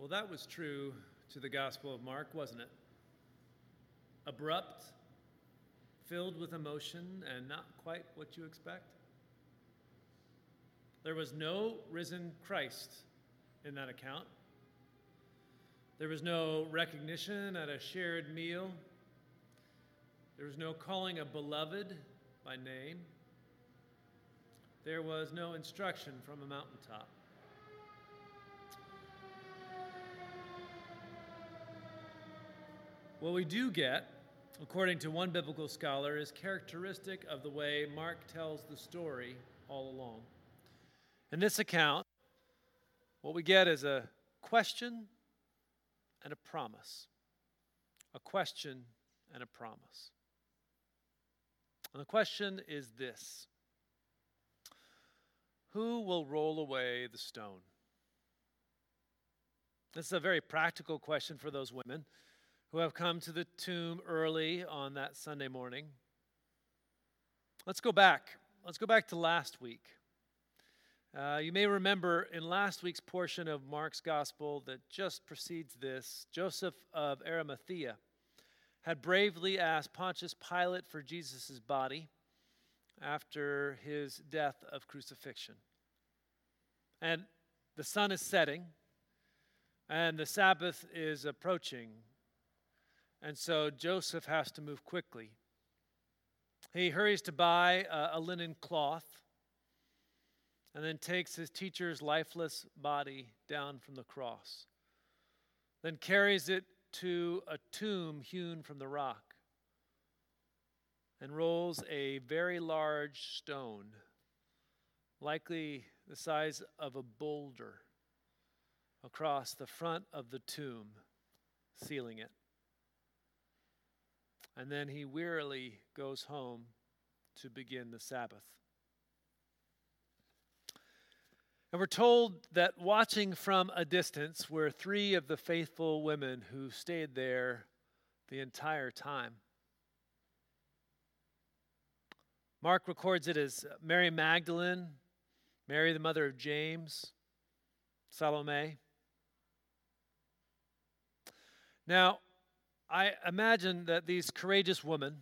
Well, that was true to the Gospel of Mark, wasn't it? Abrupt, filled with emotion, and not quite what you expect. There was no risen Christ in that account. There was no recognition at a shared meal. There was no calling a beloved by name. There was no instruction from a mountaintop. What we do get, according to one biblical scholar, is characteristic of the way Mark tells the story all along. In this account, what we get is a question and a promise. A question and a promise. And the question is this Who will roll away the stone? This is a very practical question for those women who have come to the tomb early on that Sunday morning. Let's go back. Let's go back to last week. Uh, you may remember in last week's portion of Mark's gospel that just precedes this, Joseph of Arimathea had bravely asked Pontius Pilate for Jesus' body after his death of crucifixion. And the sun is setting, and the Sabbath is approaching and so Joseph has to move quickly. He hurries to buy a, a linen cloth and then takes his teacher's lifeless body down from the cross, then carries it to a tomb hewn from the rock and rolls a very large stone, likely the size of a boulder, across the front of the tomb, sealing it. And then he wearily goes home to begin the Sabbath. And we're told that watching from a distance were three of the faithful women who stayed there the entire time. Mark records it as Mary Magdalene, Mary, the mother of James, Salome. Now, I imagine that these courageous women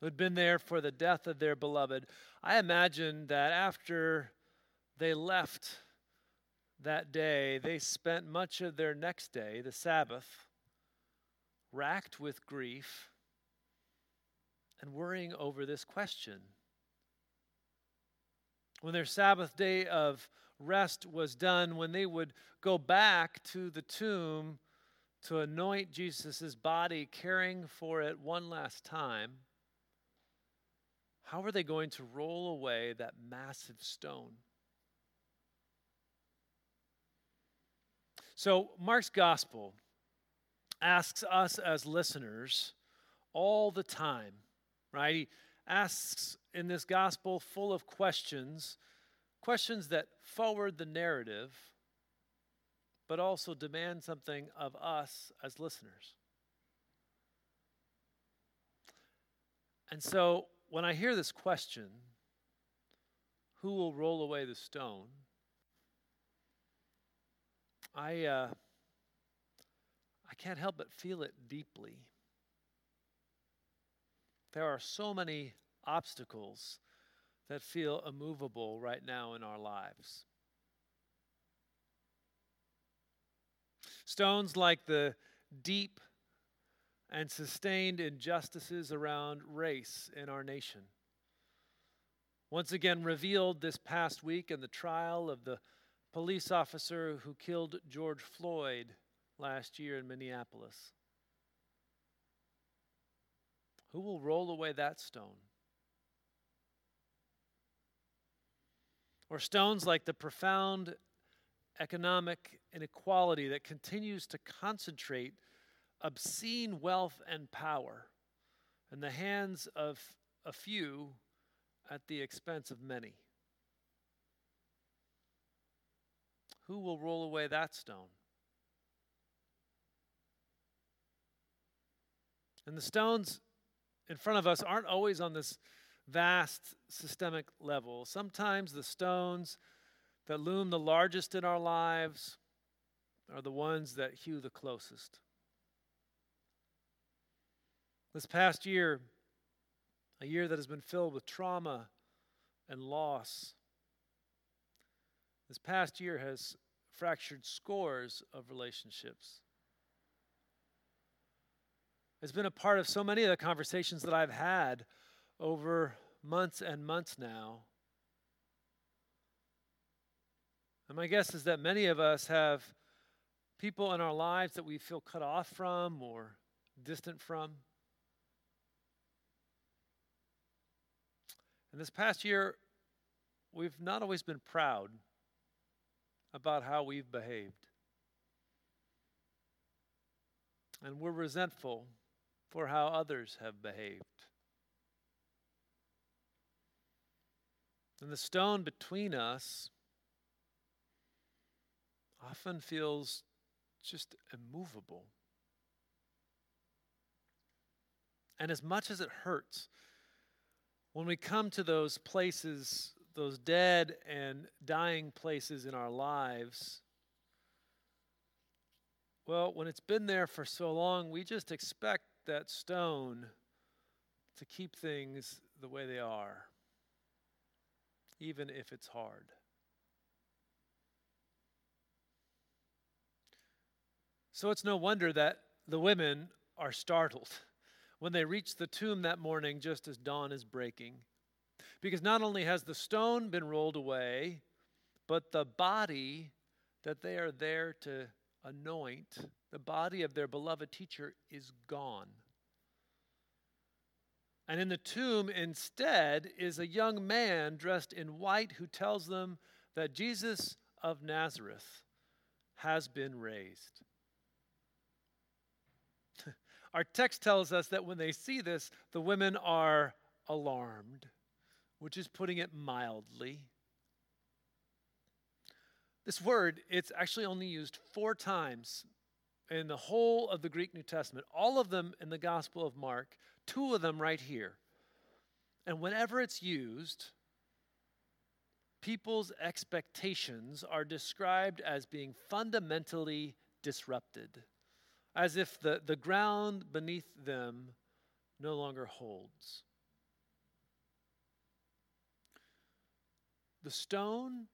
who had been there for the death of their beloved, I imagine that after they left that day, they spent much of their next day, the Sabbath, racked with grief and worrying over this question. When their Sabbath day of rest was done, when they would go back to the tomb to anoint Jesus' body, caring for it one last time, how are they going to roll away that massive stone? So, Mark's gospel asks us as listeners all the time, right? He asks in this gospel full of questions, questions that forward the narrative but also demand something of us as listeners. And so when I hear this question, who will roll away the stone? I, uh, I can't help but feel it deeply. There are so many obstacles that feel immovable right now in our lives. Stones like the deep and sustained injustices around race in our nation. Once again, revealed this past week in the trial of the police officer who killed George Floyd last year in Minneapolis. Who will roll away that stone? Or stones like the profound economic inequality that continues to concentrate obscene wealth and power in the hands of a few at the expense of many. Who will roll away that stone? And the stones in front of us aren't always on this vast systemic level. Sometimes the stones that loom the largest in our lives are the ones that hew the closest. This past year, a year that has been filled with trauma and loss, this past year has fractured scores of relationships. It's been a part of so many of the conversations that I've had over months and months now. And my guess is that many of us have people in our lives that we feel cut off from or distant from. And this past year, we've not always been proud about how we've behaved. And we're resentful for how others have behaved. And the stone between us often feels just immovable. And as much as it hurts, when we come to those places, those dead and dying places in our lives, well, when it's been there for so long, we just expect that stone to keep things the way they are, even if it's hard. So it's no wonder that the women are startled when they reach the tomb that morning just as dawn is breaking. Because not only has the stone been rolled away, but the body that they are there to anoint, the body of their beloved teacher, is gone. And in the tomb, instead, is a young man dressed in white who tells them that Jesus of Nazareth has been raised. Our text tells us that when they see this, the women are alarmed, which is putting it mildly. This word, it's actually only used four times in the whole of the Greek New Testament, all of them in the Gospel of Mark, two of them right here. And whenever it's used, people's expectations are described as being fundamentally disrupted, as if the, the ground beneath them no longer holds. The stone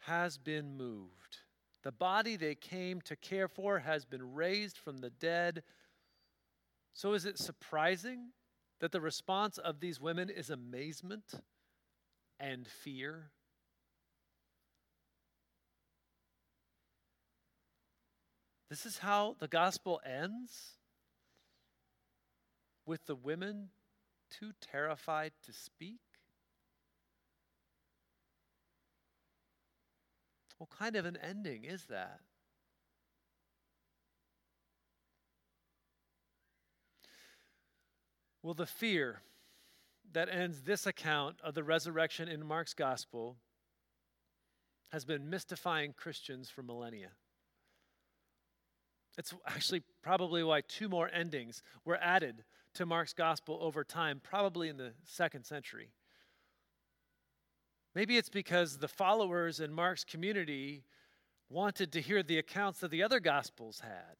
has been moved. The body they came to care for has been raised from the dead. So, is it surprising that the response of these women is amazement and fear? This is how the gospel ends with the women too terrified to speak? What kind of an ending is that? Well, the fear that ends this account of the resurrection in Mark's gospel has been mystifying Christians for millennia. It's actually probably why two more endings were added to Mark's gospel over time, probably in the second century. Maybe it's because the followers in Mark's community wanted to hear the accounts that the other gospels had.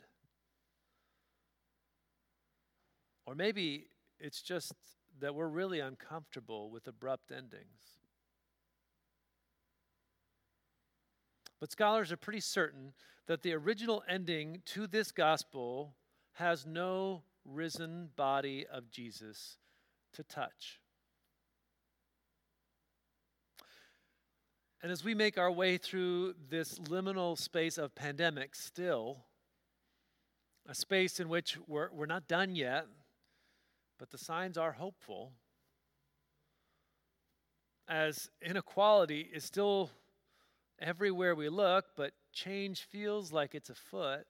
Or maybe it's just that we're really uncomfortable with abrupt endings. But scholars are pretty certain that the original ending to this gospel has no risen body of Jesus to touch. And as we make our way through this liminal space of pandemic, still, a space in which we're, we're not done yet, but the signs are hopeful, as inequality is still everywhere we look, but change feels like it's afoot.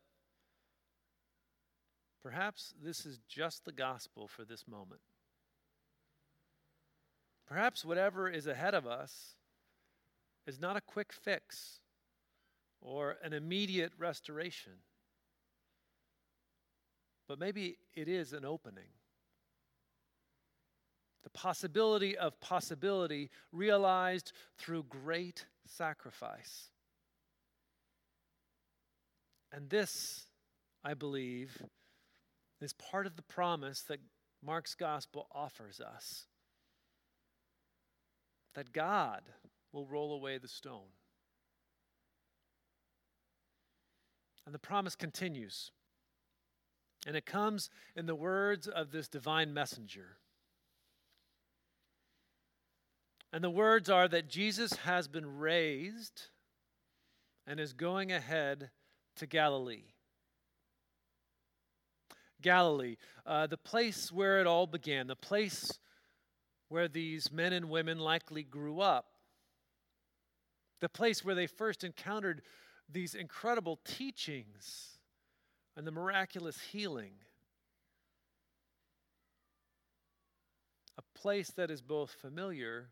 Perhaps this is just the gospel for this moment. Perhaps whatever is ahead of us is not a quick fix or an immediate restoration, but maybe it is an opening. The possibility of possibility realized through great sacrifice. And this, I believe, is part of the promise that Mark's gospel offers us that God will roll away the stone. And the promise continues. And it comes in the words of this divine messenger. And the words are that Jesus has been raised and is going ahead to Galilee. Galilee, uh, the place where it all began, the place where these men and women likely grew up, the place where they first encountered these incredible teachings and the miraculous healing. A place that is both familiar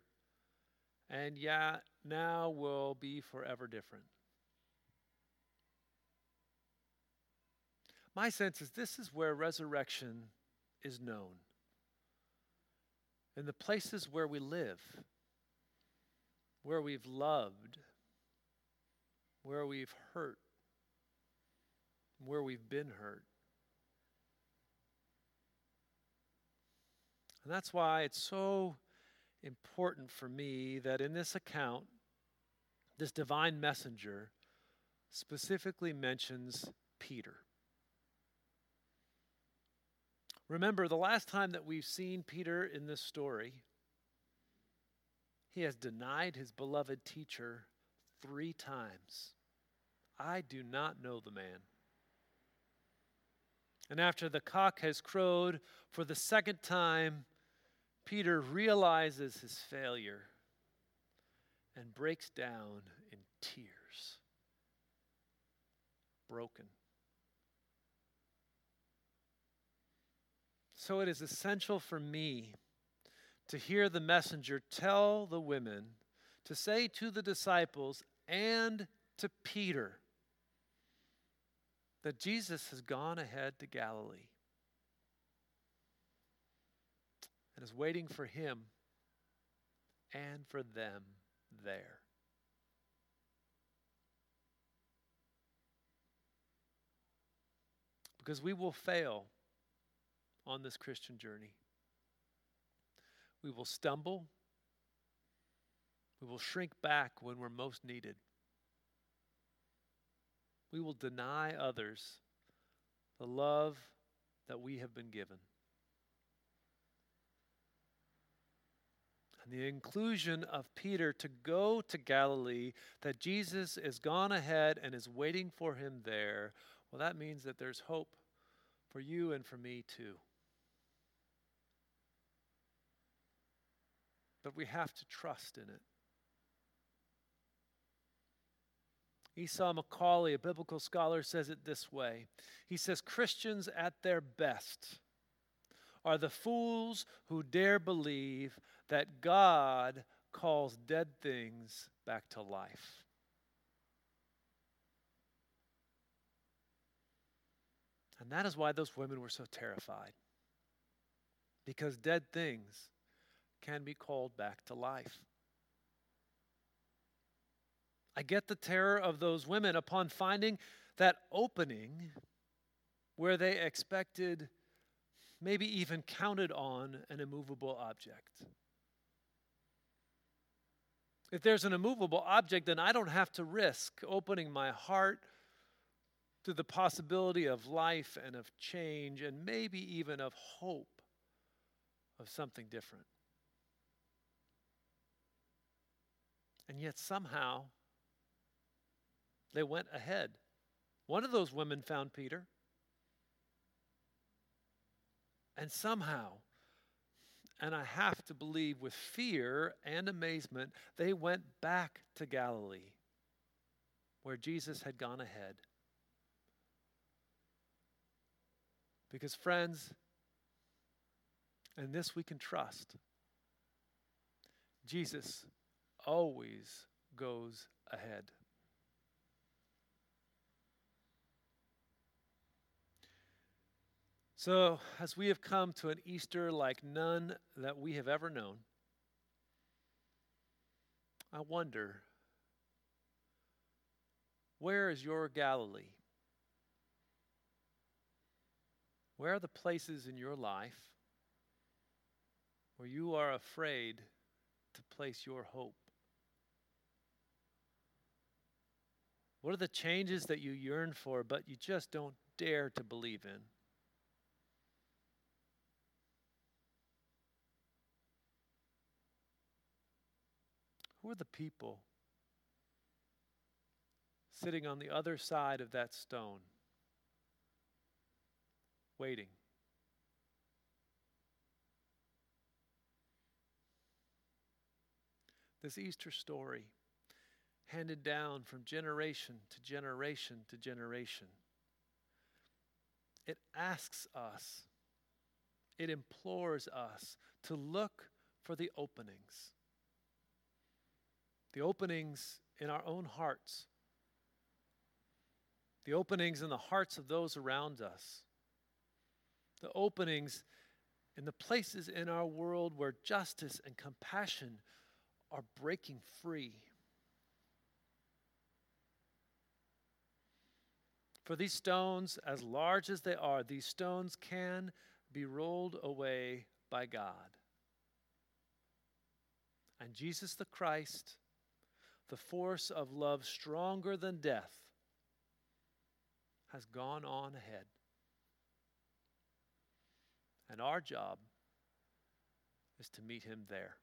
and yet now will be forever different. My sense is this is where resurrection is known. In the places where we live, where we've loved, where we've hurt, where we've been hurt. And that's why it's so important for me that in this account, this divine messenger specifically mentions Peter. Remember, the last time that we've seen Peter in this story, he has denied his beloved teacher three times. I do not know the man. And after the cock has crowed for the second time, Peter realizes his failure and breaks down in tears, broken. So it is essential for me to hear the messenger tell the women, to say to the disciples and to Peter that Jesus has gone ahead to Galilee and is waiting for him and for them there. Because we will fail on this Christian journey. We will stumble. We will shrink back when we're most needed. We will deny others the love that we have been given. And the inclusion of Peter to go to Galilee, that Jesus is gone ahead and is waiting for him there, well, that means that there's hope for you and for me too. but we have to trust in it. Esau McCaulley, a biblical scholar, says it this way He says, Christians at their best are the fools who dare believe that God calls dead things back to life. And that is why those women were so terrified. Because dead things can be called back to life. I get the terror of those women upon finding that opening where they expected, maybe even counted on, an immovable object. If there's an immovable object, then I don't have to risk opening my heart to the possibility of life and of change and maybe even of hope of something different. And yet somehow they went ahead. One of those women found Peter. And somehow, and I have to believe with fear and amazement, they went back to Galilee where Jesus had gone ahead. Because, friends, and this we can trust, Jesus always goes ahead. So, as we have come to an Easter like none that we have ever known, I wonder where is your Galilee? Where are the places in your life where you are afraid to place your hope? What are the changes that you yearn for, but you just don't dare to believe in? Who are the people sitting on the other side of that stone, waiting? This Easter story handed down from generation to generation to generation. It asks us, it implores us to look for the openings. The openings in our own hearts, the openings in the hearts of those around us, the openings in the places in our world where justice and compassion are breaking free. For these stones, as large as they are, these stones can be rolled away by God. And Jesus the Christ, the force of love stronger than death, has gone on ahead. And our job is to meet him there.